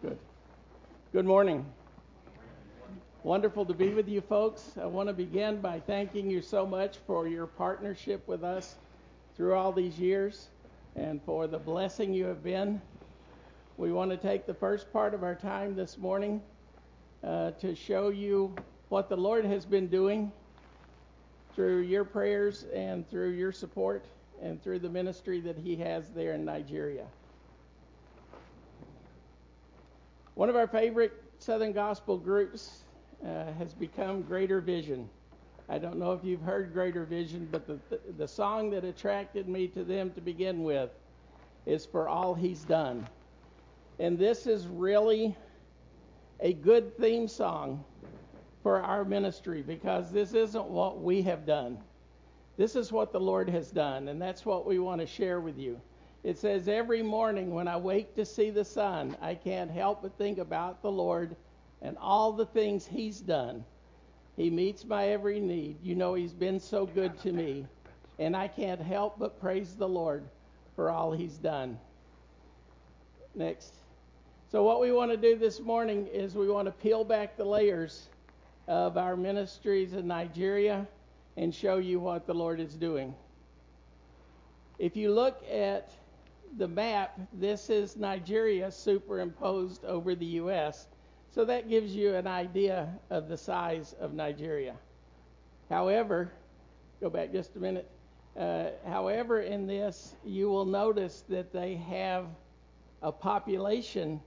Good. Good morning. Wonderful to be with you folks. I want to begin by thanking you so much for your partnership with us through all these years and for the blessing you have been. We want to take the first part of our time this morning uh, to show you what the Lord has been doing through your prayers and through your support and through the ministry that He has there in Nigeria. One of our favorite Southern Gospel groups uh, has become Greater Vision. I don't know if you've heard Greater Vision, but the, the, the song that attracted me to them to begin with is For All He's Done. And this is really a good theme song for our ministry because this isn't what we have done. This is what the Lord has done, and that's what we want to share with you. It says, Every morning when I wake to see the sun, I can't help but think about the Lord and all the things He's done. He meets my every need. You know, He's been so good to me. And I can't help but praise the Lord for all He's done. Next. So, what we want to do this morning is we want to peel back the layers of our ministries in Nigeria and show you what the Lord is doing. If you look at the map, this is Nigeria superimposed over the U.S. So that gives you an idea of the size of Nigeria. However, go back just a minute. Uh, however, in this, you will notice that they have a population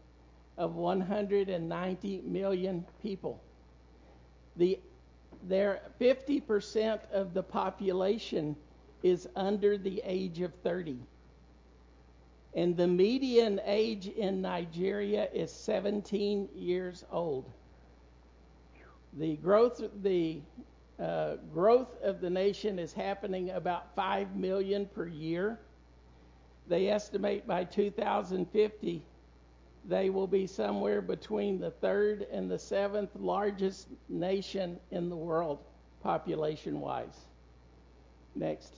of 190 million people. The, their 50% of the population is under the age of 30 and the median age in Nigeria is 17 years old. The growth, the uh, growth of the nation is happening about 5 million per year. They estimate by 2050 they will be somewhere between the third and the seventh largest nation in the world, population wise. Next.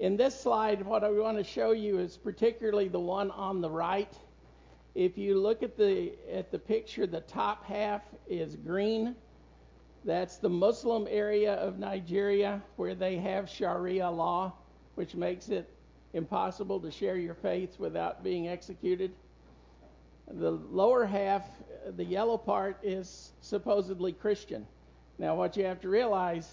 In this slide, what I want to show you is particularly the one on the right. If you look at the at the picture, the top half is green. That's the Muslim area of Nigeria where they have Sharia law, which makes it impossible to share your faith without being executed. The lower half, the yellow part, is supposedly Christian. Now, what you have to realize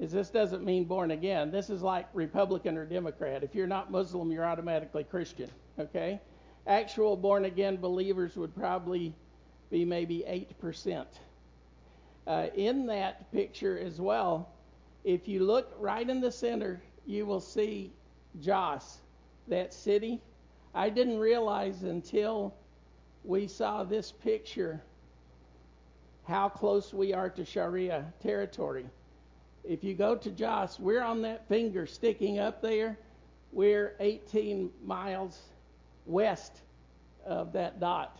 is this doesn't mean born again. This is like Republican or Democrat. If you're not Muslim, you're automatically Christian. Okay? Actual born again believers would probably be maybe 8%. Uh, in that picture as well, if you look right in the center, you will see Jos, that city. I didn't realize until we saw this picture how close we are to Sharia territory if you go to Jos, we're on that finger sticking up there. We're 18 miles west of that dot.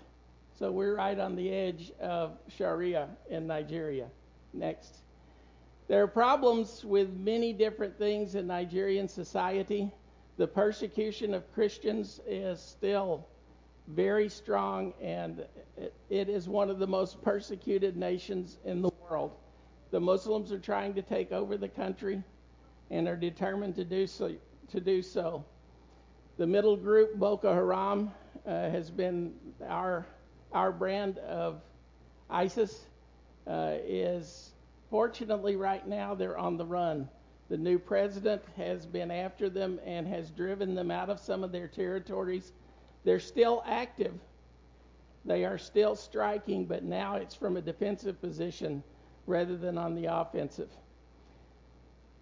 So we're right on the edge of Sharia in Nigeria. Next. There are problems with many different things in Nigerian society. The persecution of Christians is still very strong, and it is one of the most persecuted nations in the world. The Muslims are trying to take over the country and are determined to do so. To do so. The middle group, Boko Haram, uh, has been our our brand of ISIS. Uh, is fortunately right now they're on the run. The new president has been after them and has driven them out of some of their territories. They're still active. They are still striking, but now it's from a defensive position rather than on the offensive.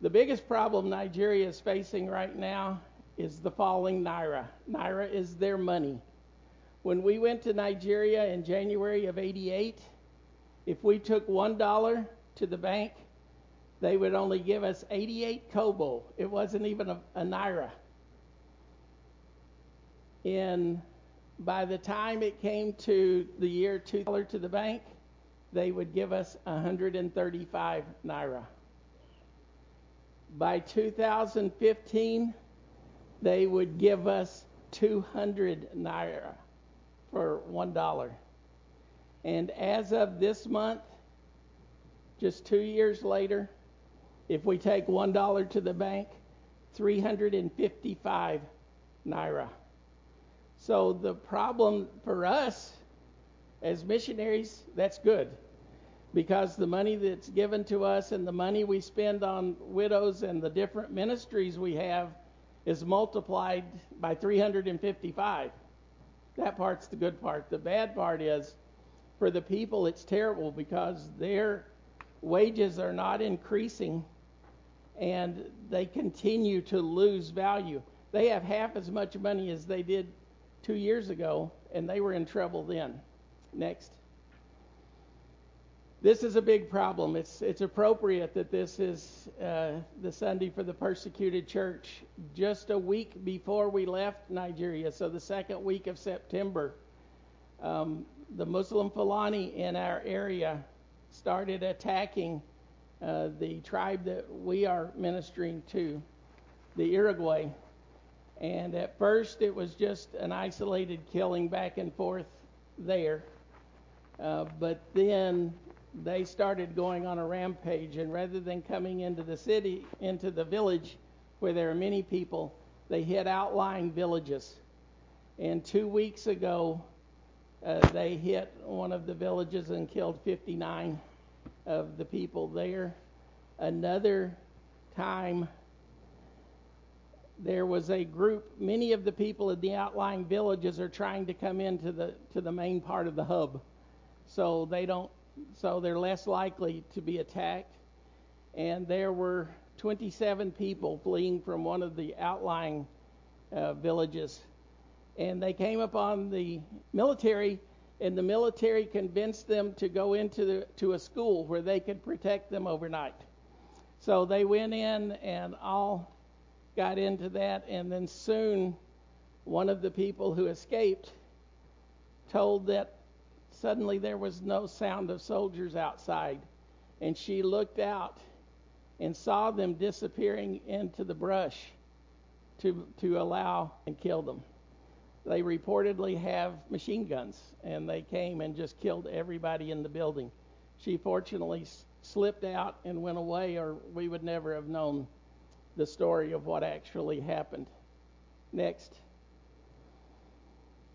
The biggest problem Nigeria is facing right now is the falling naira. Naira is their money. When we went to Nigeria in January of 88, if we took $1 to the bank, they would only give us 88 kobo. It wasn't even a, a naira. In by the time it came to the year $2 to the bank, they would give us 135 naira. By 2015, they would give us 200 naira for one dollar. And as of this month, just two years later, if we take $1 to the bank, 355 naira. So the problem for us as missionaries, that's good. Because the money that's given to us and the money we spend on widows and the different ministries we have is multiplied by 355. That part's the good part. The bad part is for the people, it's terrible because their wages are not increasing and they continue to lose value. They have half as much money as they did two years ago, and they were in trouble then. Next. This is a big problem. It's, it's appropriate that this is uh, the Sunday for the persecuted church, just a week before we left Nigeria, so the second week of September. Um, the Muslim Fulani in our area started attacking uh, the tribe that we are ministering to, the Irigwe. And at first, it was just an isolated killing back and forth there. Uh, but then they started going on a rampage, and rather than coming into the city, into the village where there are many people, they hit outlying villages. And two weeks ago, uh, they hit one of the villages and killed 59 of the people there. Another time, there was a group. Many of the people in the outlying villages are trying to come into the to the main part of the hub, so they don't. So they're less likely to be attacked. And there were 27 people fleeing from one of the outlying uh, villages, and they came upon the military, and the military convinced them to go into the, to a school where they could protect them overnight. So they went in and all got into that, and then soon one of the people who escaped told that suddenly there was no sound of soldiers outside. And she looked out and saw them disappearing into the brush to, to allow and kill them. They reportedly have machine guns, and they came and just killed everybody in the building. She fortunately slipped out and went away, or we would never have known the story of what actually happened. Next.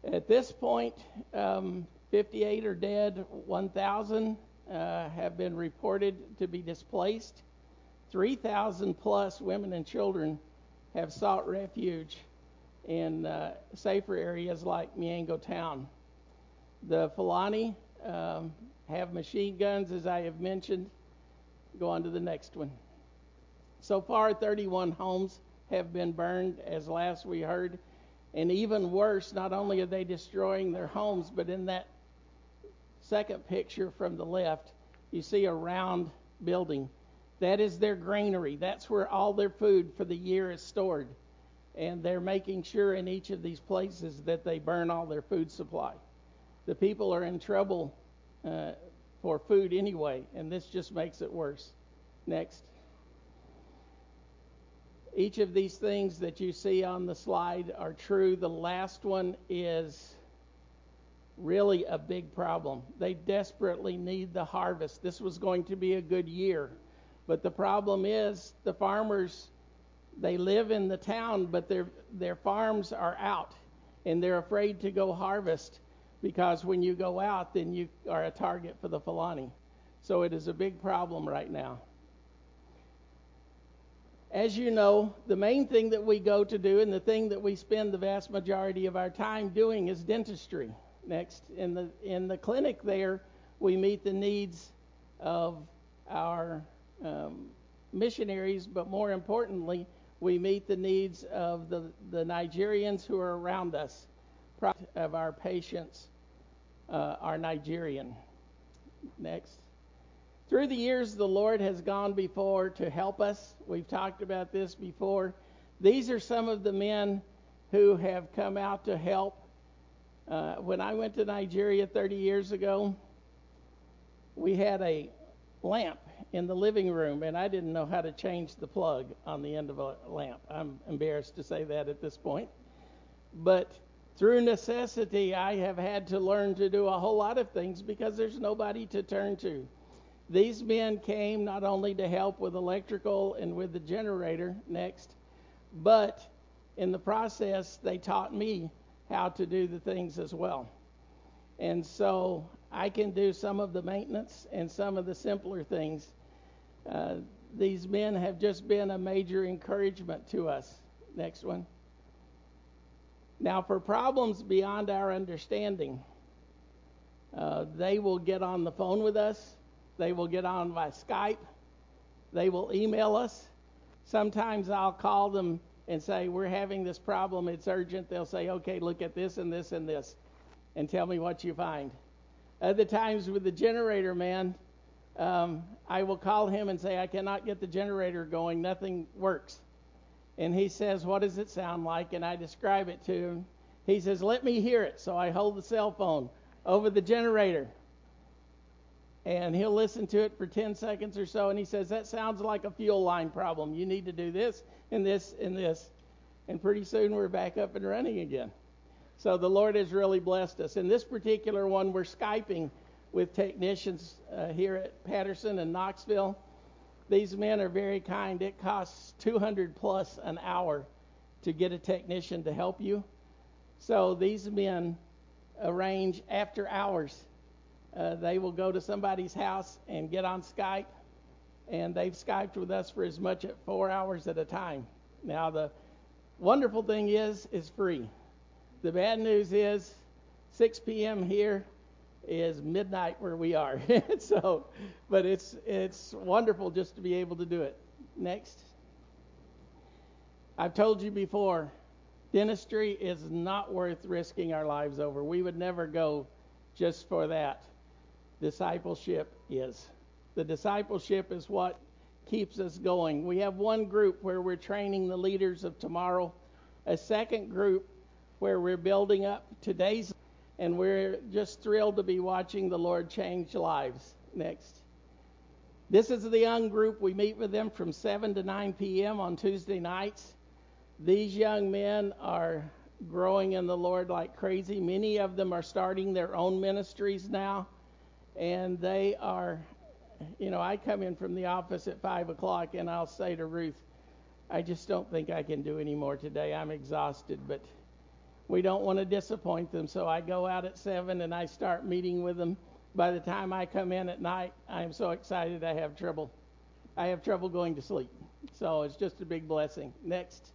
At this point, um, 58 are dead, 1,000 uh, have been reported to be displaced. 3,000 plus women and children have sought refuge in uh, safer areas like Miango Town. The Fulani um, have machine guns, as I have mentioned. Go on to the next one. So far, 31 homes have been burned, as last we heard. And even worse, not only are they destroying their homes, but in that second picture from the left, you see a round building. That is their granary. That's where all their food for the year is stored. And they're making sure in each of these places that they burn all their food supply. The people are in trouble uh, for food anyway, and this just makes it worse. Next. Each of these things that you see on the slide are true. The last one is really a big problem. They desperately need the harvest. This was going to be a good year. But the problem is the farmers they live in the town but their their farms are out and they're afraid to go harvest because when you go out then you are a target for the Fulani. So it is a big problem right now as you know, the main thing that we go to do and the thing that we spend the vast majority of our time doing is dentistry. Next, in the in the clinic there, we meet the needs of our um, missionaries, but more importantly, we meet the needs of the, the Nigerians who are around us. Of our patients uh, are Nigerian. Next. Through the years, the Lord has gone before to help us. We've talked about this before. These are some of the men who have come out to help. Uh, when I went to Nigeria 30 years ago, we had a lamp in the living room, and I didn't know how to change the plug on the end of a lamp. I'm embarrassed to say that at this point. But through necessity, I have had to learn to do a whole lot of things because there's nobody to turn to. These men came not only to help with electrical and with the generator next, but in the process, they taught me how to do the things as well. And so I can do some of the maintenance and some of the simpler things. Uh, these men have just been a major encouragement to us. Next one. Now, for problems beyond our understanding, uh, they will get on the phone with us. They will get on by Skype. They will email us. Sometimes I'll call them and say, We're having this problem. It's urgent. They'll say, Okay, look at this and this and this and tell me what you find. Other times with the generator man, um, I will call him and say, I cannot get the generator going. Nothing works. And he says, What does it sound like? And I describe it to him. He says, Let me hear it. So I hold the cell phone over the generator. And he'll listen to it for 10 seconds or so. And he says, That sounds like a fuel line problem. You need to do this and this and this. And pretty soon we're back up and running again. So the Lord has really blessed us. In this particular one, we're Skyping with technicians uh, here at Patterson and Knoxville. These men are very kind. It costs 200 plus an hour to get a technician to help you. So these men arrange after hours. Uh, they will go to somebody's house and get on Skype, and they've Skyped with us for as much as four hours at a time. Now the wonderful thing is, it's free. The bad news is 6 p.m. here is midnight where we are. so, but it's it's wonderful just to be able to do it. Next. I've told you before, dentistry is not worth risking our lives over. We would never go just for that. Discipleship is. The discipleship is what keeps us going. We have one group where we're training the leaders of tomorrow, a second group where we're building up today's, and we're just thrilled to be watching the Lord change lives. Next. This is the young group. We meet with them from 7 to 9 p.m. on Tuesday nights. These young men are growing in the Lord like crazy. Many of them are starting their own ministries now, and they are, you know, I come in from the office at 5 o'clock, and I'll say to Ruth, I just don't think I can do any more today. I'm exhausted, but we don't want to disappoint them. So I go out at 7 and I start meeting with them. By the time I come in at night, I'm so excited I have trouble. I have trouble going to sleep. So it's just a big blessing. Next.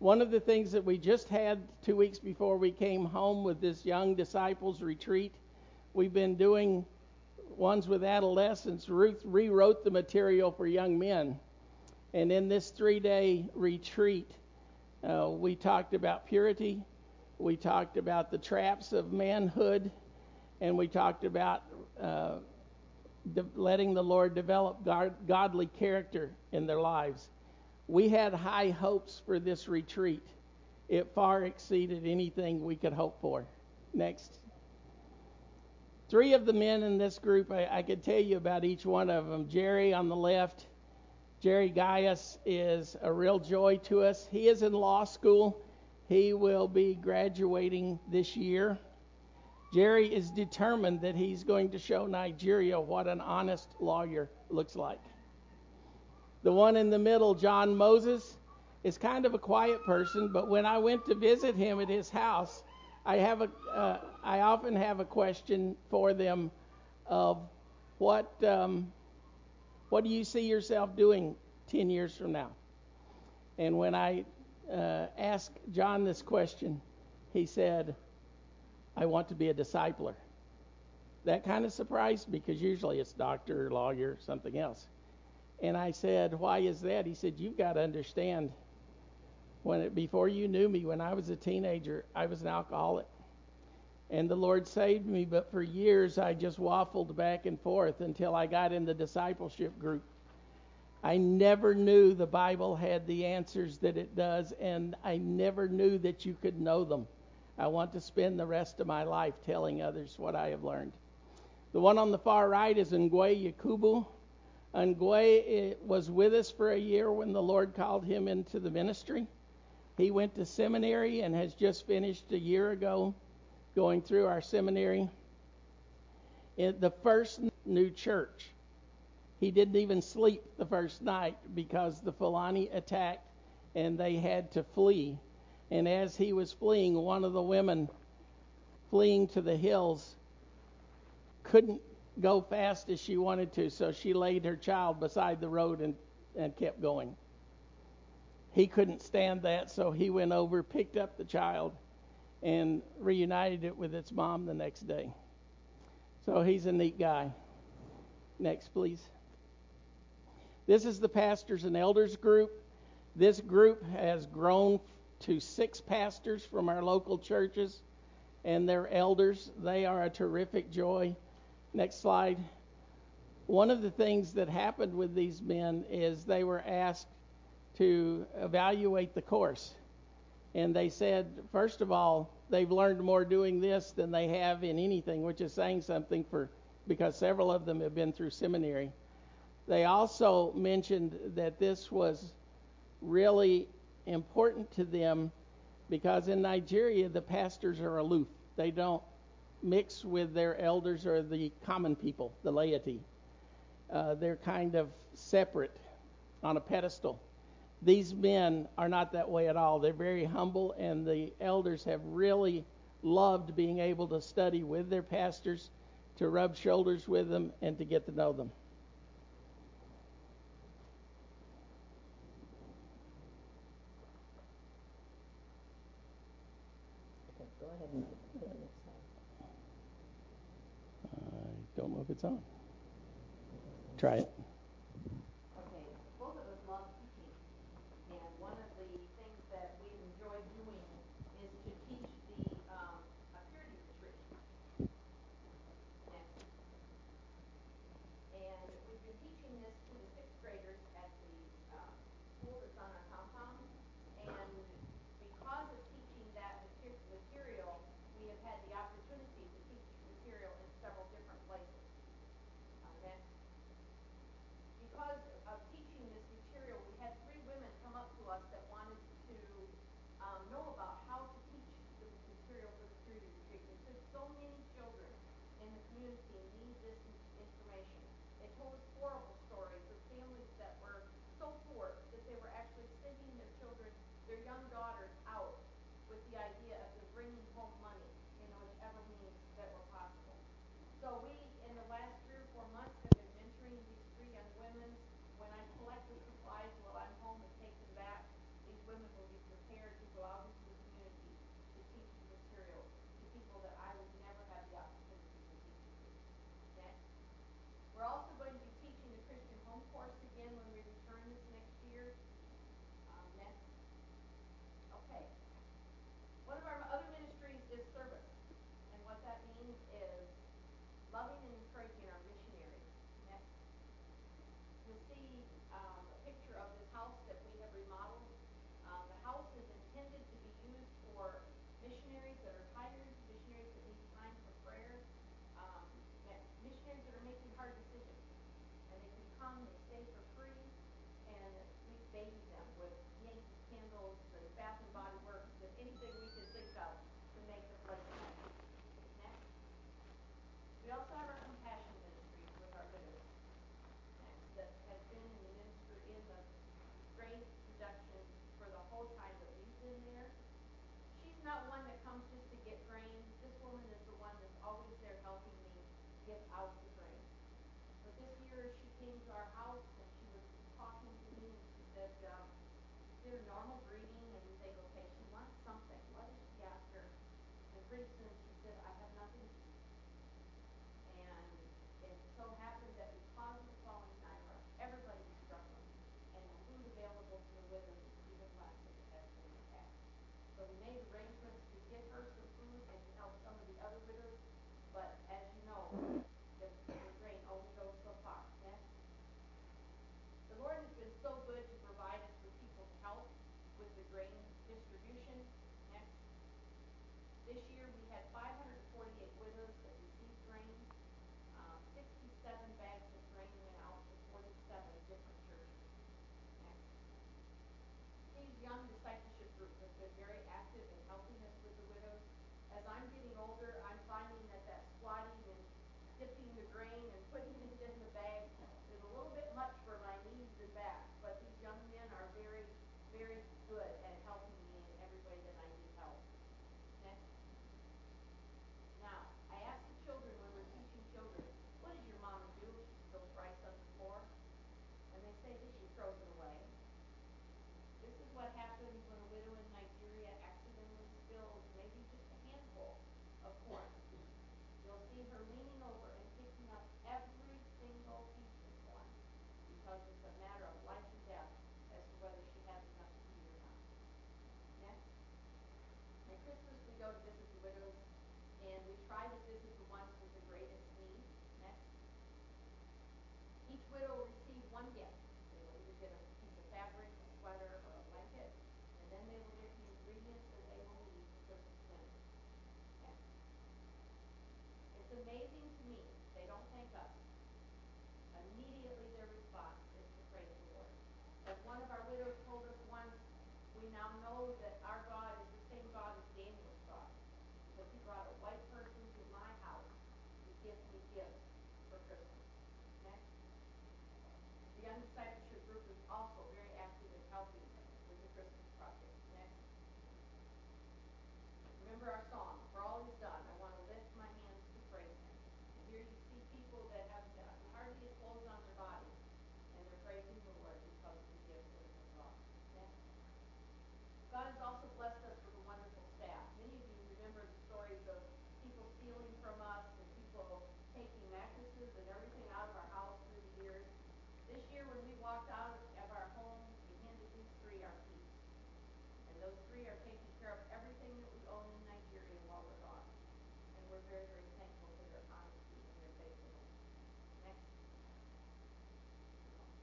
One of the things that we just had two weeks before we came home with this young disciples retreat, we've been doing ones with adolescents. Ruth rewrote the material for young men. And in this three day retreat, uh, we talked about purity, we talked about the traps of manhood, and we talked about uh, de- letting the Lord develop God- godly character in their lives. We had high hopes for this retreat. It far exceeded anything we could hope for. Next. Three of the men in this group, I, I could tell you about each one of them. Jerry on the left, Jerry Gaius is a real joy to us. He is in law school. He will be graduating this year. Jerry is determined that he's going to show Nigeria what an honest lawyer looks like. The one in the middle, John Moses, is kind of a quiet person, but when I went to visit him at his house, I have a, uh, I often have a question for them of what, um, what do you see yourself doing 10 years from now? And when I uh, asked John this question, he said, I want to be a discipler. That kind of surprised me because usually it's doctor, lawyer, something else. And I said, Why is that? He said, You've got to understand. When it, before you knew me, when I was a teenager, I was an alcoholic. And the Lord saved me, but for years I just waffled back and forth until I got in the discipleship group. I never knew the Bible had the answers that it does, and I never knew that you could know them. I want to spend the rest of my life telling others what I have learned. The one on the far right is Ngwe Yakubu. Ngwe eh, was with us for a year when the Lord called him into the ministry. He went to seminary and has just finished a year ago going through our seminary. In the first new church, he didn't even sleep the first night because the Fulani attacked and they had to flee. And as he was fleeing, one of the women fleeing to the hills couldn't go fast as she wanted to, so she laid her child beside the road and, and kept going. He couldn't stand that, so he went over, picked up the child, and reunited it with its mom the next day. So he's a neat guy. Next, please. This is the pastors and elders group. This group has grown to six pastors from our local churches and their elders. They are a terrific joy. Next slide. One of the things that happened with these men is they were asked to evaluate the course. And they said, first of all, they've learned more doing this than they have in anything, which is saying something for because several of them have been through seminary. They also mentioned that this was really important to them because in Nigeria the pastors are aloof. They don't mix with their elders or the common people, the laity. Uh, they're kind of separate on a pedestal. These men are not that way at all. They're very humble, and the elders have really loved being able to study with their pastors, to rub shoulders with them, and to get to know them. Go ahead and put it next slide. I don't know if it's on. Try it. Okay, both of us love teaching, and one of the things that we enjoy doing is to teach the um, a purity retreat. Next. And we've been teaching this to the sixth graders at the um, school that's on our compound. And because of teaching that mater- material, we have had the opportunity to teach material in several different places. Uh, next because of teaching this material, we had three women come up to us that wanted to um, know about how to teach the material for the purity retreat. They said so many children in the community need this information. They told us horrible stories of families that were so poor that they were actually sending their children, their young daughters, out with the idea of them bringing home money in whichever means that were possible. So we, in the last three or four months, have been mentoring these three young women. When I collect the supplies while I'm home and take them back, these women will be prepared to go out into the community to teach the material to people that I would never have the opportunity to teach it to. Next. We're also going to be teaching the Christian home course again when we return this next year. Um, next. Okay. One of our other ministries is service. And what that means is loving and encouraging our missionaries. Next. You'll see um, a picture of this house that we have remodeled. Um, the house is intended to be used for missionaries that are tired, missionaries that need time for prayer, um, that- missionaries that are making hard decisions. And they can come, they stay for free, and we baby them with Yankee candles and Bath and Body Works and anything we can think of to make the place nice. Next. We also have our compassion ministries with our widows. Next, that has been in the ministry, in the grain production for the whole time that we've been there. She's not one that comes just to get grain. This woman is the one that's always there helping me give out the grain. But this year, she came to our house and she was talking to me and she said, um, did normal greeting and we think, okay, she wants something. What is she after? And pretty soon she said, I have nothing to eat. And it so happened that because of the falling Naira, everybody's struggling. And the food available to the widows is even less in the past. So we made arrangements This year, we had 548 widows that received grain. Um, 67 bags of grain went out to 47 different churches. Next. These young discipleship groups have been very active in helping us with the widows. As I'm getting older, I'm finding that that squatting and dipping the grain and putting it in the bag is a little bit much for my knees and back, but these young men are very, very and we try to visit the ones with the greatest need. Next. Each widow will receive one gift. They will either get a piece of fabric, a sweater, or a blanket, and then they will get the ingredients that they will need for Christmas dinner. Next. It's amazing to me, they don't thank us. Immediately their response is to praise the Lord. As one of our widows told us once, we now know that our God is the same God as Daniel's God, because he brought a white person to my house to give me gifts for Christmas. Next. The Young Discipleship Group is also very active in helping with the Christmas project. Next. Remember our song, For All He's Done, I want to lift my hands to praise Him. And here you see people that have hardly a clothes on their body, and they're praising the Lord because of the gifts that have been brought. Next. God has also blessed us with a wonderful staff. Many of you remember the stories of people stealing from us and people taking mattresses and everything out of our house through the years. This year, when we walked out of our home, we handed these three our keys. Three are taking care of everything that we own in Nigeria while we're gone. And we're very, very thankful for their honesty and their faithfulness. Next.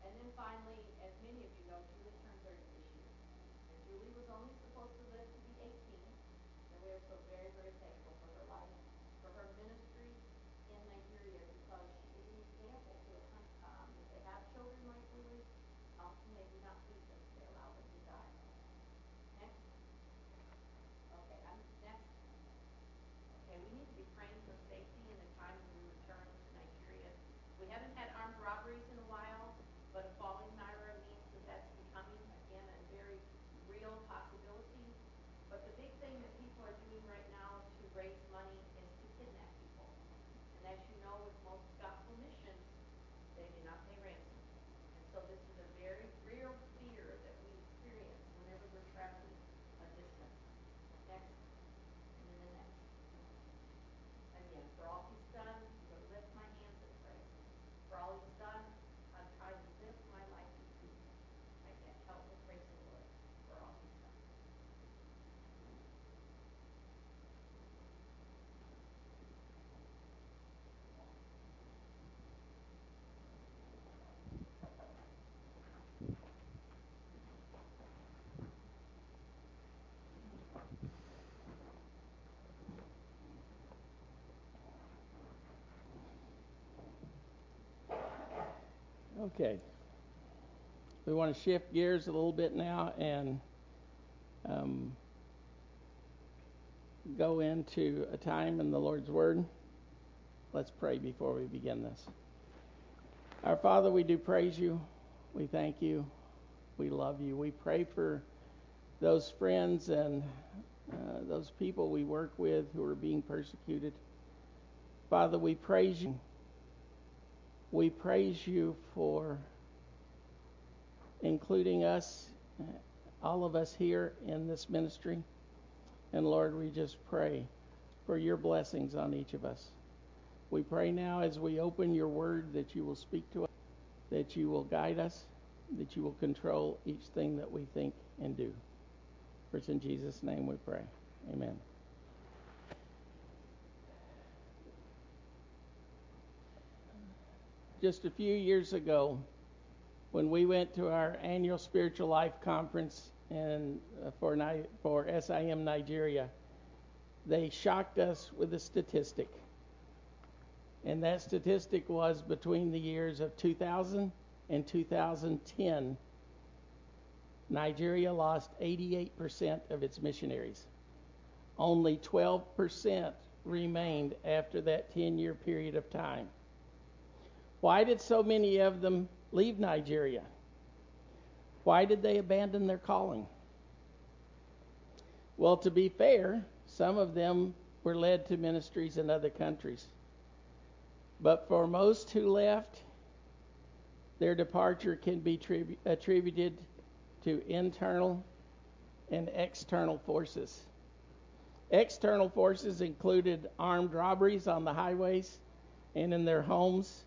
And then finally, as many of you know, Julie turned 30 this year. And Julie was only supposed to live to be 18. And we are so very, very thankful for her life, for her ministry in Nigeria, because she is an example to the country. Um, if they have children like Julie, how can they do not please them if they allow them to die? Next. Okay, I'm next. Okay, we need to be praying for safety in the time when we return to Nigeria. We haven't had armed robberies in a while, but a falling naira means that that's becoming, again, a very real possibility. But the big thing that people are doing right now to raise money is to kidnap people. And as you know, with most gospel missions, they do not pay ransom. And so this is a very real fear that we experience whenever we're traveling a distance. Next, and then the next. Again, for all he's done, I'm going to lift my hands and praise him. For all he's done, I try to live my life to truth. I can't help but praise the Lord for all he's done. Okay. We want to shift gears a little bit now and um, go into a time in the Lord's Word. Let's pray before we begin this. Our Father, we do praise you. We thank you. We love you. We pray for those friends and uh, those people we work with who are being persecuted. Father, we praise you. We praise you for including us, all of us here in this ministry. And Lord, we just pray for your blessings on each of us. We pray now as we open your word that you will speak to us, that you will guide us, that you will control each thing that we think and do. For it's in Jesus' name we pray. Amen. Just a few years ago, when we went to our annual spiritual life conference in, uh, for, Ni- for SIM Nigeria, they shocked us with a statistic. And that statistic was between the years of 2000 and 2010, Nigeria lost 88% of its missionaries. Only 12% remained after that 10 year period of time. Why did so many of them leave Nigeria? Why did they abandon their calling? Well, to be fair, some of them were led to ministries in other countries. But for most who left, their departure can be tribu- attributed to internal and external forces. External forces included armed robberies on the highways and in their homes,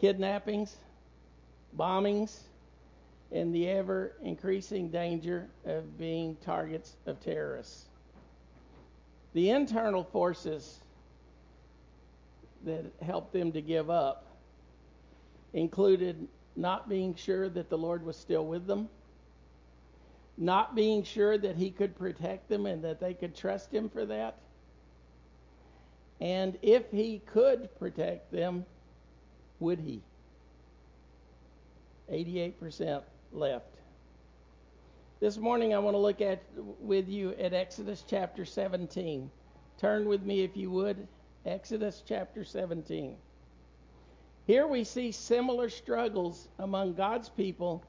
kidnappings, bombings, and the ever increasing danger of being targets of terrorists. The internal forces that helped them to give up included not being sure that the Lord was still with them, not being sure that He could protect them and that they could trust Him for that. And if He could protect them, would He? 88% left. This morning I want to look at with you at Exodus chapter 17. Turn with me if you would. Exodus chapter 17. Here we see similar struggles among God's people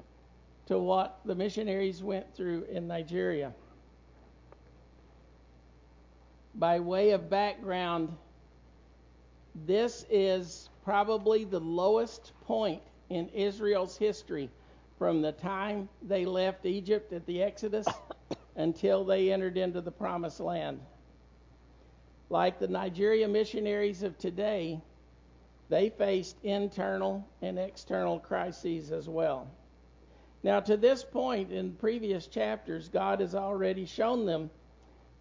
to what the missionaries went through in Nigeria. By way of background, this is probably the lowest point in Israel's history from the time they left Egypt at the Exodus until they entered into the promised land. Like the Nigeria missionaries of today, they faced internal and external crises as well. Now, to this point in previous chapters, God has already shown them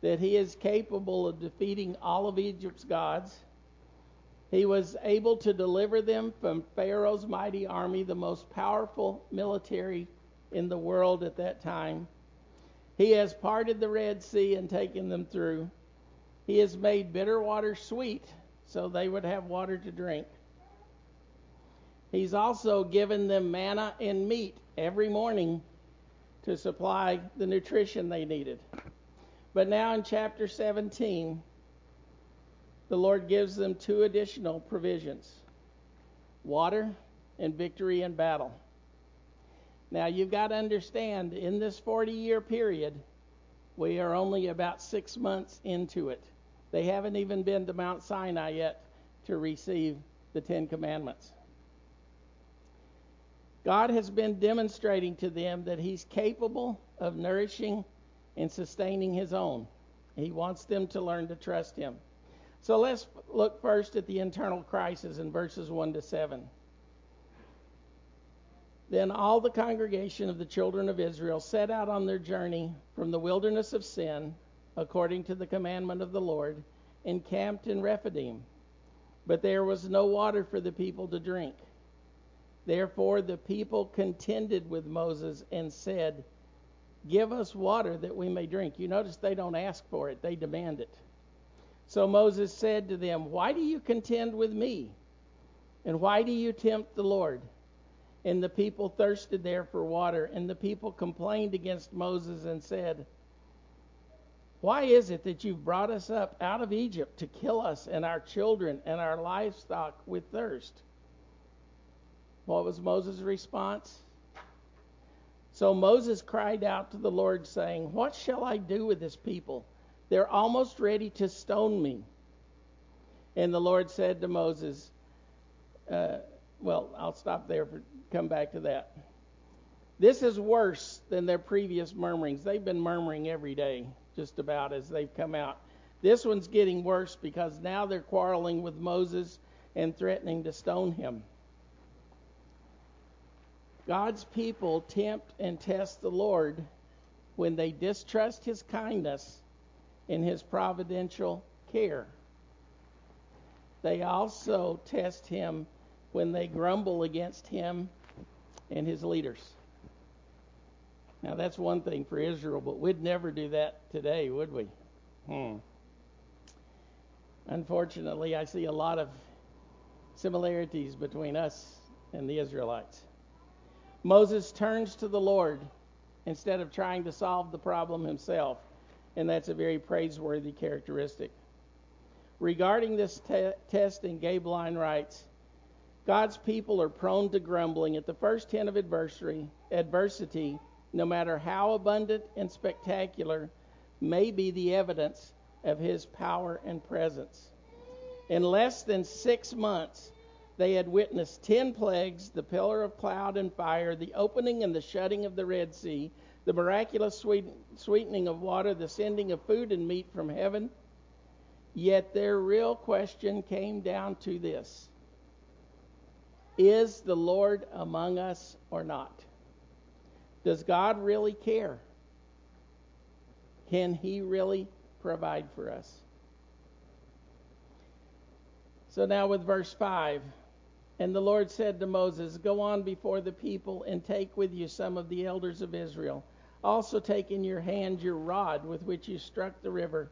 that He is capable of defeating all of Egypt's gods. He was able to deliver them from Pharaoh's mighty army, the most powerful military in the world at that time. He has parted the Red Sea and taken them through. He has made bitter water sweet so they would have water to drink. He's also given them manna and meat every morning to supply the nutrition they needed. But now in chapter 17, the Lord gives them two additional provisions water and victory in battle. Now you've got to understand, in this 40 year period, we are only about six months into it. They haven't even been to Mount Sinai yet to receive the Ten Commandments. God has been demonstrating to them that He's capable of nourishing and sustaining His own. He wants them to learn to trust Him. So let's look first at the internal crisis in verses 1 to 7. Then all the congregation of the children of Israel set out on their journey from the wilderness of sin, according to the commandment of the Lord, and camped in Rephidim. But there was no water for the people to drink. Therefore the people contended with Moses and said, Give us water that we may drink. You notice they don't ask for it, they demand it. So Moses said to them, Why do you contend with me? And why do you tempt the Lord? And the people thirsted there for water, and the people complained against Moses and said, Why is it that you've brought us up out of Egypt to kill us and our children and our livestock with thirst? What was Moses' response? So Moses cried out to the Lord, saying, What shall I do with this people? They're almost ready to stone me. And the Lord said to Moses, uh, Well, I'll stop there for come back to that. This is worse than their previous murmurings. They've been murmuring every day, just about as they've come out. This one's getting worse because now they're quarreling with Moses and threatening to stone him. God's people tempt and test the Lord when they distrust his kindness and his providential care. They also test him when they grumble against him and his leaders. Now, that's one thing for Israel, but we'd never do that today, would we? Hmm. Unfortunately, I see a lot of similarities between us and the Israelites. Moses turns to the Lord instead of trying to solve the problem himself, and that's a very praiseworthy characteristic. Regarding this te- testing, Gabe Line writes God's people are prone to grumbling at the first hint of adversity, adversity, no matter how abundant and spectacular, may be the evidence of his power and presence. In less than six months, they had witnessed ten plagues, the pillar of cloud and fire, the opening and the shutting of the Red Sea, the miraculous sweetening of water, the sending of food and meat from heaven. Yet their real question came down to this Is the Lord among us or not? Does God really care? Can He really provide for us? So now with verse 5. And the Lord said to Moses, Go on before the people and take with you some of the elders of Israel. Also take in your hand your rod with which you struck the river.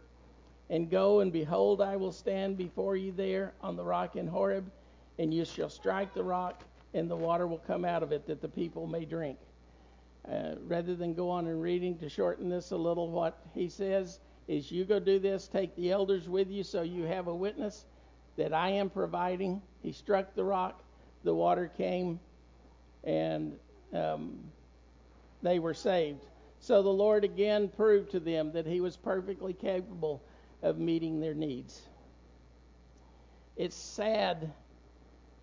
And go, and behold, I will stand before you there on the rock in Horeb, and you shall strike the rock, and the water will come out of it, that the people may drink. Uh, rather than go on and reading, to shorten this a little, what he says is, You go do this, take the elders with you so you have a witness that I am providing. He struck the rock, the water came, and um, they were saved. So the Lord again proved to them that He was perfectly capable of meeting their needs. It's sad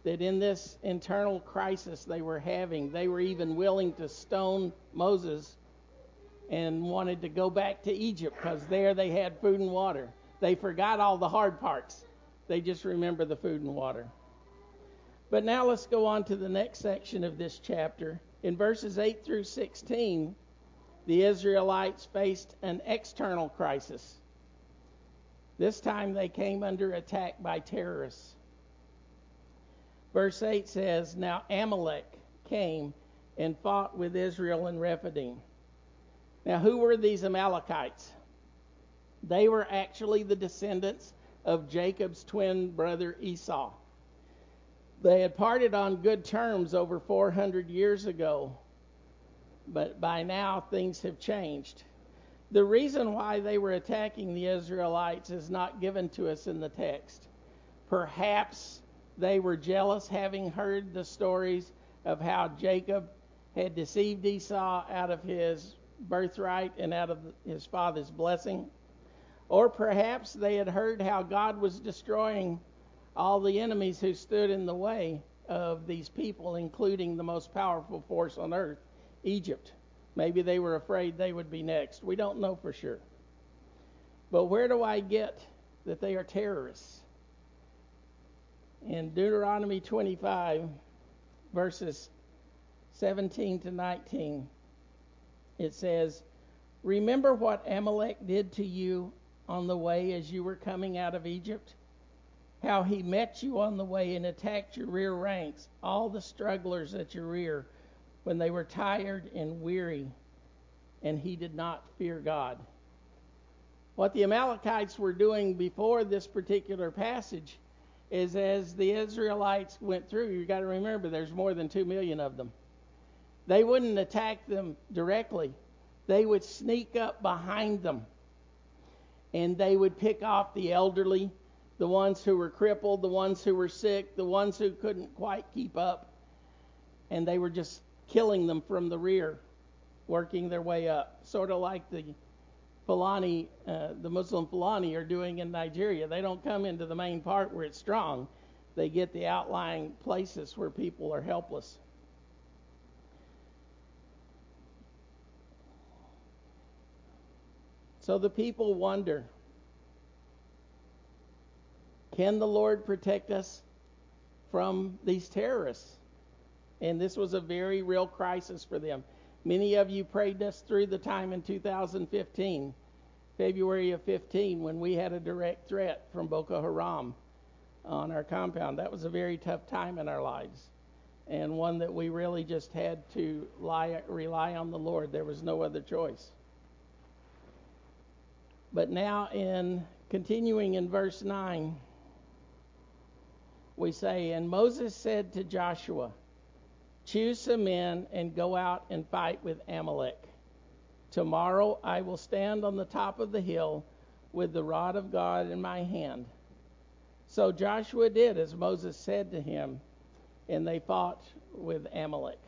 that in this internal crisis they were having, they were even willing to stone Moses and wanted to go back to Egypt because there they had food and water. They forgot all the hard parts. They just remember the food and water. But now let's go on to the next section of this chapter. In verses 8 through 16, the Israelites faced an external crisis. This time they came under attack by terrorists. Verse 8 says, Now Amalek came and fought with Israel in Rephidim. Now, who were these Amalekites? They were actually the descendants of Jacob's twin brother Esau. They had parted on good terms over 400 years ago, but by now things have changed. The reason why they were attacking the Israelites is not given to us in the text. Perhaps they were jealous, having heard the stories of how Jacob had deceived Esau out of his birthright and out of his father's blessing. Or perhaps they had heard how God was destroying all the enemies who stood in the way of these people, including the most powerful force on earth, Egypt. Maybe they were afraid they would be next. We don't know for sure. But where do I get that they are terrorists? In Deuteronomy 25, verses 17 to 19, it says, Remember what Amalek did to you on the way as you were coming out of Egypt? How he met you on the way and attacked your rear ranks, all the strugglers at your rear, when they were tired and weary, and he did not fear God. What the Amalekites were doing before this particular passage is as the Israelites went through, you've got to remember there's more than 2 million of them. They wouldn't attack them directly, they would sneak up behind them and they would pick off the elderly, the ones who were crippled, the ones who were sick, the ones who couldn't quite keep up, and they were just killing them from the rear, working their way up, sort of like the Fulani, uh, the Muslim Fulani are doing in Nigeria. They don't come into the main part where it's strong. They get the outlying places where people are helpless. So the people wonder can the Lord protect us from these terrorists? And this was a very real crisis for them. Many of you prayed us through the time in 2015, February of 15, when we had a direct threat from Boko Haram on our compound. That was a very tough time in our lives, and one that we really just had to lie, rely on the Lord. There was no other choice. But now, in continuing in verse 9, we say, And Moses said to Joshua, Choose some men and go out and fight with Amalek. Tomorrow I will stand on the top of the hill with the rod of God in my hand. So Joshua did as Moses said to him. and they fought with Amalek.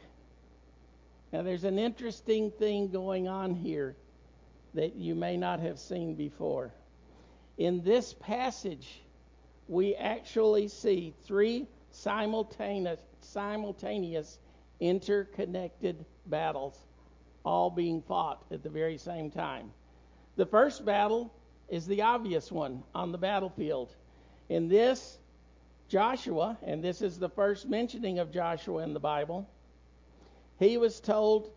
Now, there's an interesting thing going on here that you may not have seen before. In this passage, we actually see three simultaneous, simultaneous interconnected battles all being fought at the very same time. The first battle is the obvious one on the battlefield. In this, Joshua, and this is the first mentioning of Joshua in the Bible, he was told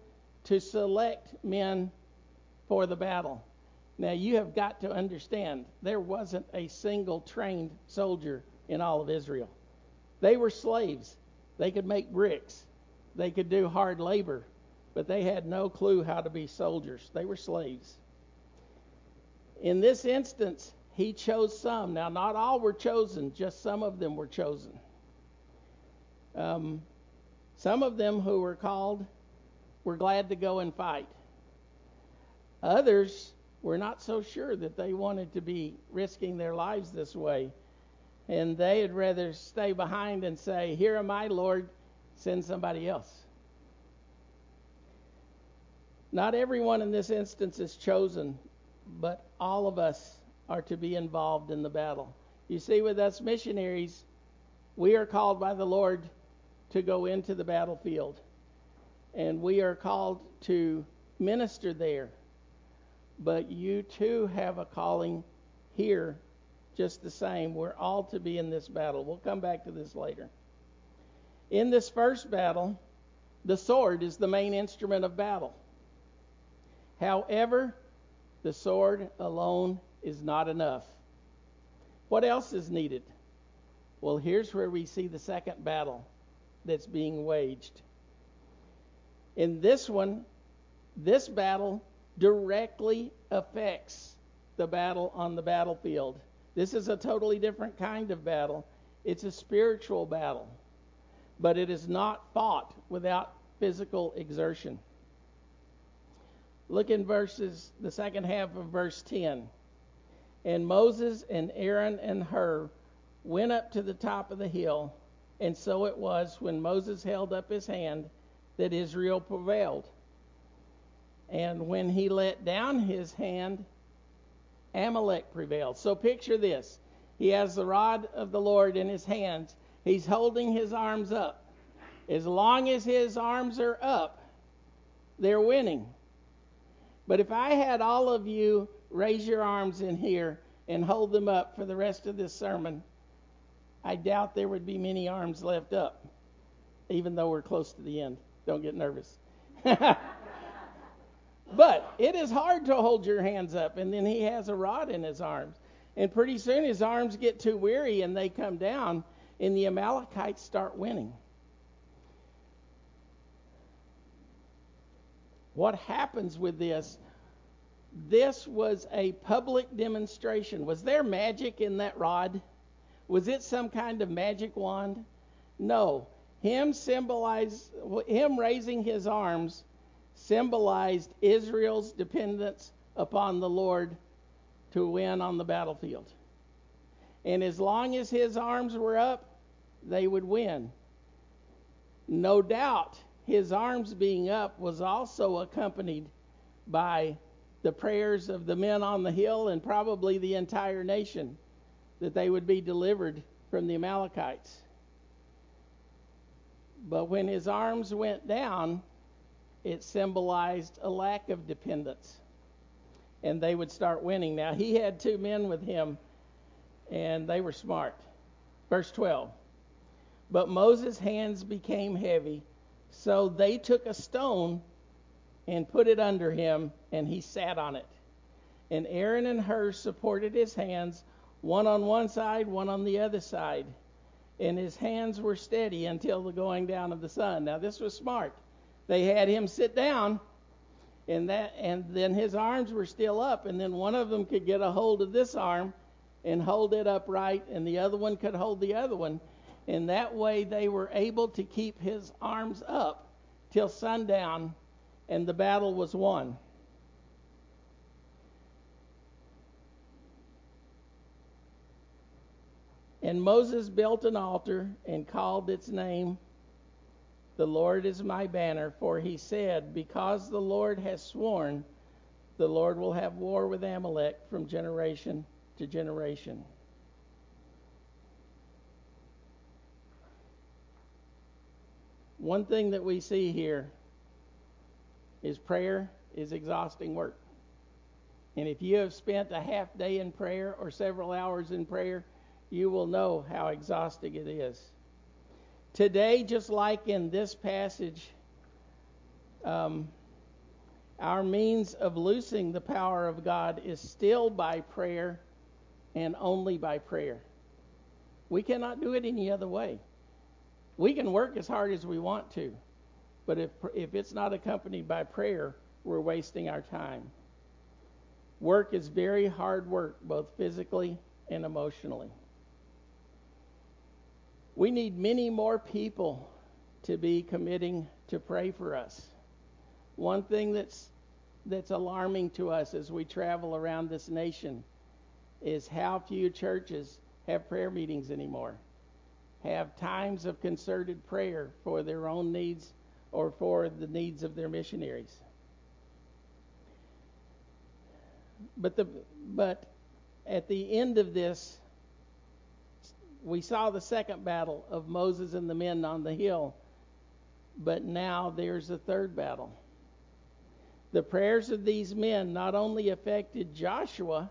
to select men for the battle. Now, you have got to understand, there wasn't a single trained soldier in all of Israel. They were slaves. They could make bricks, they could do hard labor, but they had no clue how to be soldiers. They were slaves. In this instance, he chose some. Now, not all were chosen, just some of them were chosen. Um, some of them who were called were glad to go and fight. Others were not so sure that they wanted to be risking their lives this way. And they would rather stay behind and say, Here am I, Lord, send somebody else. Not everyone in this instance is chosen, but all of us are to be involved in the battle. You see, with us missionaries, we are called by the Lord to go into the battlefield, and we are called to minister there. But you too have a calling here just the same. We're all to be in this battle. We'll come back to this later. In this first battle, the sword is the main instrument of battle. However, the sword alone is not enough. What else is needed? Well, here's where we see the second battle that's being waged. In this one, this battle directly affects the battle on the battlefield. This is a totally different kind of battle. It's a spiritual battle, but it is not fought without physical exertion. Look in verses, the second half of verse 10. And Moses and Aaron and Hur went up to the top of the hill, and so it was when Moses held up his hand that Israel prevailed. And when he let down his hand, Amalek prevailed. So picture this. He has the rod of the Lord in his hands. He's holding his arms up. As long as his arms are up, they're winning. But if I had all of you raise your arms in here and hold them up for the rest of this sermon, I doubt there would be many arms left up, even though we're close to the end. Don't get nervous. But it is hard to hold your hands up, and then he has a rod in his arms. And pretty soon his arms get too weary and they come down, and the Amalekites start winning. What happens with this? This was a public demonstration. Was there magic in that rod? Was it some kind of magic wand? No. Him symbolize him raising his arms symbolized Israel's dependence upon the Lord to win on the battlefield. And as long as his arms were up, they would win. No doubt his arms being up was also accompanied by the prayers of the men on the hill and probably the entire nation that they would be delivered from the Amalekites. But when his arms went down, it symbolized a lack of dependence. And they would start winning. Now, he had two men with him, and they were smart. Verse 12. But Moses' hands became heavy, so they took a stone and put it under him, and he sat on it. And Aaron and Hur supported his hands, one on one side, one on the other side. And his hands were steady until the going down of the sun. Now, this was smart they had him sit down and that and then his arms were still up and then one of them could get a hold of this arm and hold it upright and the other one could hold the other one and that way they were able to keep his arms up till sundown and the battle was won and Moses built an altar and called its name The Lord is my banner, for he said, Because the Lord has sworn, the Lord will have war with Amalek from generation to generation. One thing that we see here is prayer is exhausting work. And if you have spent a half day in prayer or several hours in prayer, you will know how exhausting it is. Today, just like in this passage, um, our means of loosing the power of God is still by prayer and only by prayer. We cannot do it any other way. We can work as hard as we want to, but if, if it's not accompanied by prayer, we're wasting our time. Work is very hard work, both physically and emotionally. We need many more people to be committing to pray for us. One thing that's that's alarming to us as we travel around this nation is how few churches have prayer meetings anymore. Have times of concerted prayer for their own needs or for the needs of their missionaries. But the but at the end of this we saw the second battle of Moses and the men on the hill, but now there's a third battle. The prayers of these men not only affected Joshua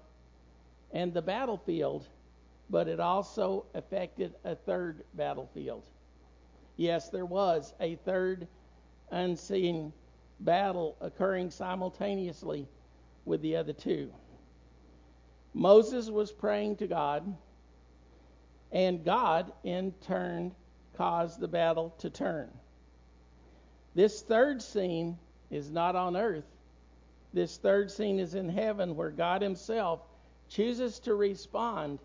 and the battlefield, but it also affected a third battlefield. Yes, there was a third unseen battle occurring simultaneously with the other two. Moses was praying to God and God, in turn, caused the battle to turn. This third scene is not on earth. This third scene is in heaven, where God Himself chooses to respond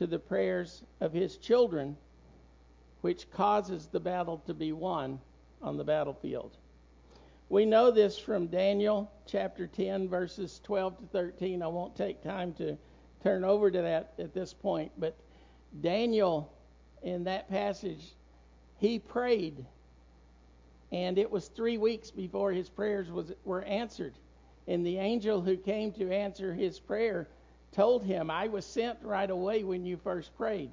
to the prayers of His children, which causes the battle to be won on the battlefield. We know this from Daniel chapter 10, verses 12 to 13. I won't take time to turn over to that at this point, but Daniel, in that passage, he prayed, and it was three weeks before his prayers was, were answered. And the angel who came to answer his prayer told him, I was sent right away when you first prayed.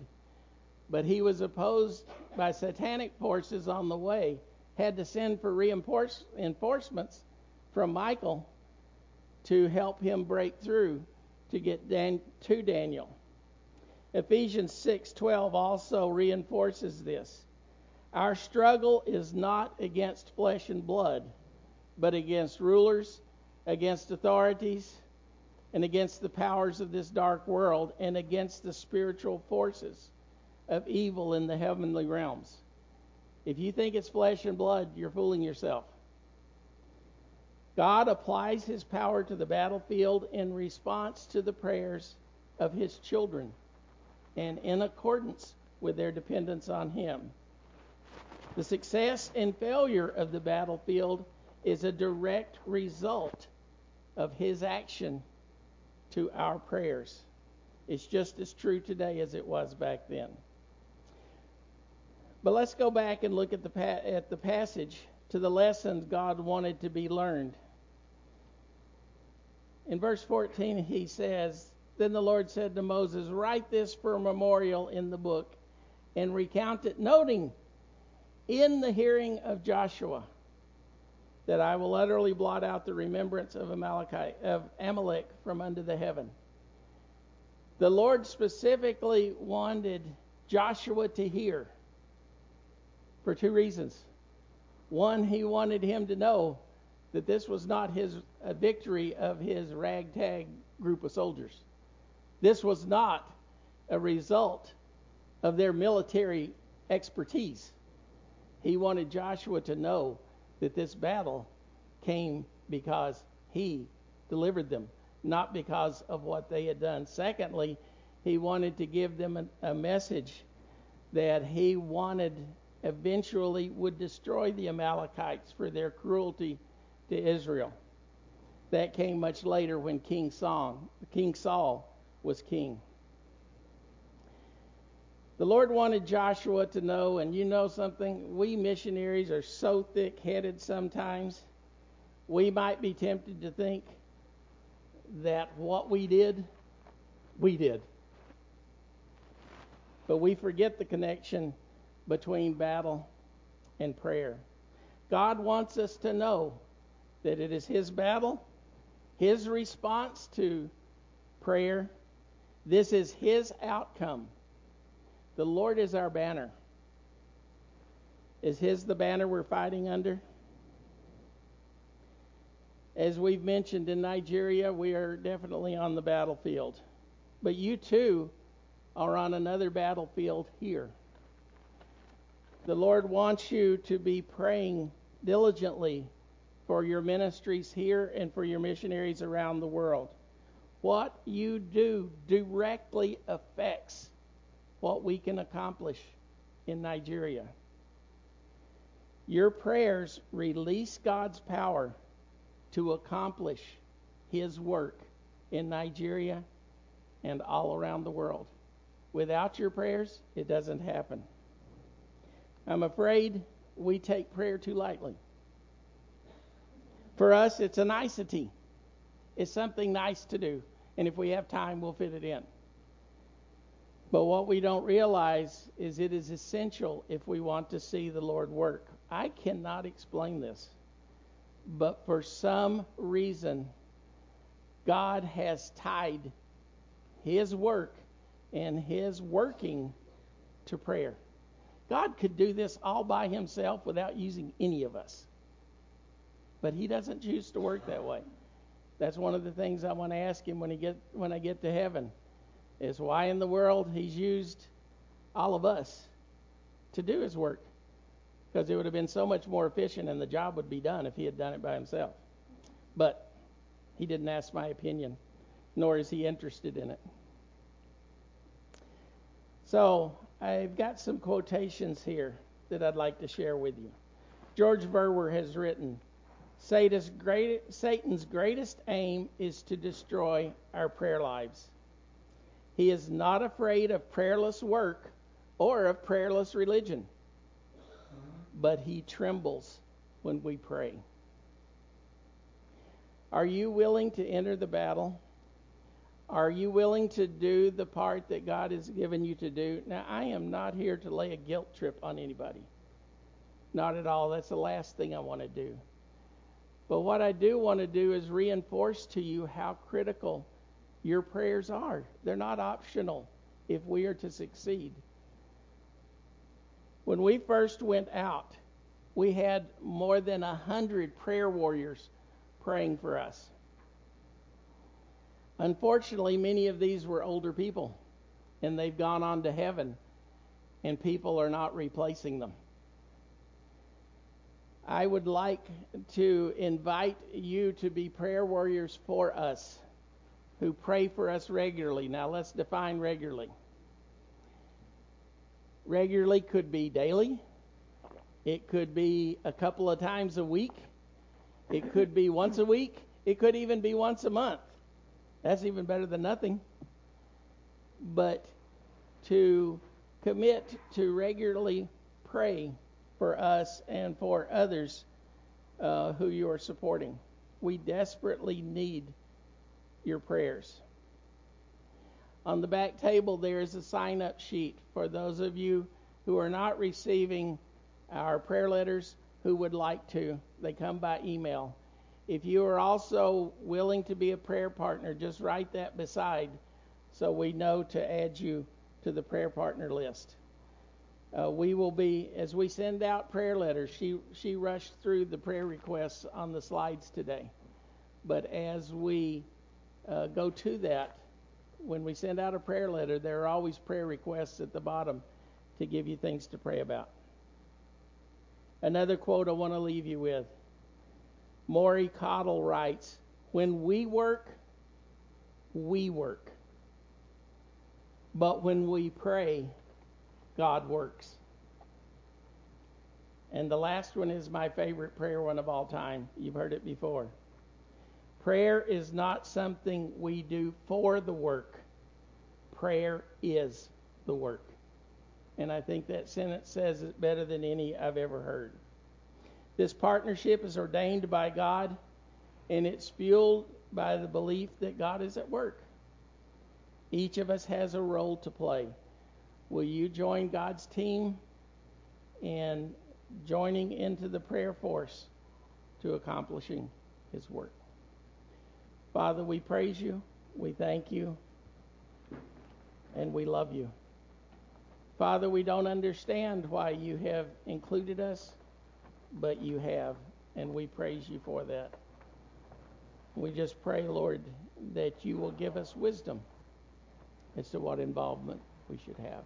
But he was opposed by satanic forces on the way, had to send for reinforcements from Michael to help him break through to get Dan- to Daniel. Ephesians 6:12 also reinforces this. Our struggle is not against flesh and blood, but against rulers, against authorities, and against the powers of this dark world, and against the spiritual forces of evil in the heavenly realms. If you think it's flesh and blood, you're fooling yourself. God applies his power to the battlefield in response to the prayers of his children and in accordance with their dependence on Him. The success and failure of the battlefield is a direct result of His action to our prayers. It's just as true today as it was back then. But let's go back and look at the, pa- at the passage to the lessons God wanted to be learned. In verse 14, he says, then the Lord said to Moses, Write this for a memorial in the book and recount it, noting in the hearing of Joshua that I will utterly blot out the remembrance of of Amalek from under the heaven. The Lord specifically wanted Joshua to hear for two reasons. One, he wanted him to know that this was not his a victory of his ragtag group of soldiers. This was not a result of their military expertise. He wanted Joshua to know that this battle came because he delivered them, not because of what they had done. Secondly, he wanted to give them a, a message that he wanted eventually would destroy the Amalekites for their cruelty to Israel. That came much later when King Saul, King Saul was king. The Lord wanted Joshua to know, and you know something, we missionaries are so thick headed sometimes, we might be tempted to think that what we did, we did. But we forget the connection between battle and prayer. God wants us to know that it is His battle, His response to prayer. This is His outcome. The Lord is our banner. Is His the banner we're fighting under? As we've mentioned in Nigeria, we are definitely on the battlefield. But you too are on another battlefield here. The Lord wants you to be praying diligently for your ministries here and for your missionaries around the world. What you do directly affects what we can accomplish in Nigeria. Your prayers release God's power to accomplish His work in Nigeria and all around the world. Without your prayers, it doesn't happen. I'm afraid we take prayer too lightly. For us, it's a nicety. It's something nice to do. And if we have time, we'll fit it in. But what we don't realize is it is essential if we want to see the Lord work. I cannot explain this. But for some reason, God has tied His work and His working to prayer. God could do this all by Himself without using any of us. But He doesn't choose to work that way. That's one of the things I want to ask Him when, he get, when I get to heaven is why in the world He's used all of us to do His work because it would have been so much more efficient and the job would be done if he had done it by himself. But he didn't ask my opinion, nor is he interested in it. So I've got some quotations here that I'd like to share with you. George Verwer has written Satan's, Satan's greatest aim is to destroy our prayer lives. He is not afraid of prayerless work or of prayerless religion but he trembles when we pray. Are you willing to enter the battle? Are you willing to do the part that God has given you to do? Now, I am not here to lay a guilt trip on anybody. Not at all. That's the last thing I want to do. But what I do want to do is reinforce to you how critical your prayers are. They're not optional if we are to succeed. When we first went out, we had more than a hundred prayer warriors praying for us. Unfortunately, many of these were older people, and they've gone on to heaven, and people are not replacing them. I would like to invite you to be prayer warriors for us who pray for us regularly. Now, let's define regularly. Regularly could be daily, it could be a couple of times a week, it could be once a week, it could even be once a month. That's even better than nothing. But to commit to regularly pray for us and for others uh, who you are supporting. We desperately need your prayers. On the back table, there is a sign up sheet for those of you who are not receiving our prayer letters who would like to. They come by email. If you are also willing to be a prayer partner, just write that beside so we know to add you to the prayer partner list. Uh, we will be, as we send out prayer letters, she, she rushed through the prayer requests on the slides today. But as we uh, go to that, when we send out a prayer letter, there are always prayer requests at the bottom to give you things to pray about. Another quote I want to leave you with. Maury Cottle writes, When we work, we work. But when we pray, God works. And the last one is my favorite prayer one of all time. You've heard it before. Prayer is not something we do for the work, prayer is the work. And I think that sentence says it better than any I've ever heard. This partnership is ordained by God, and it's fueled by the belief that God is at work. Each of us has a role to play. Will you join God's team in joining into the prayer force to accomplishing His work? Father, we praise you, we thank you, and we love you. Father, we don't understand why you have included us, but you have, and we praise you for that. We just pray, Lord, that you will give us wisdom as to what involvement we should have.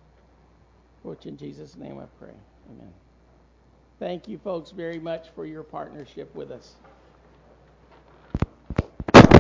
Which in Jesus' name I pray. Amen. Thank you, folks, very much for your partnership with us.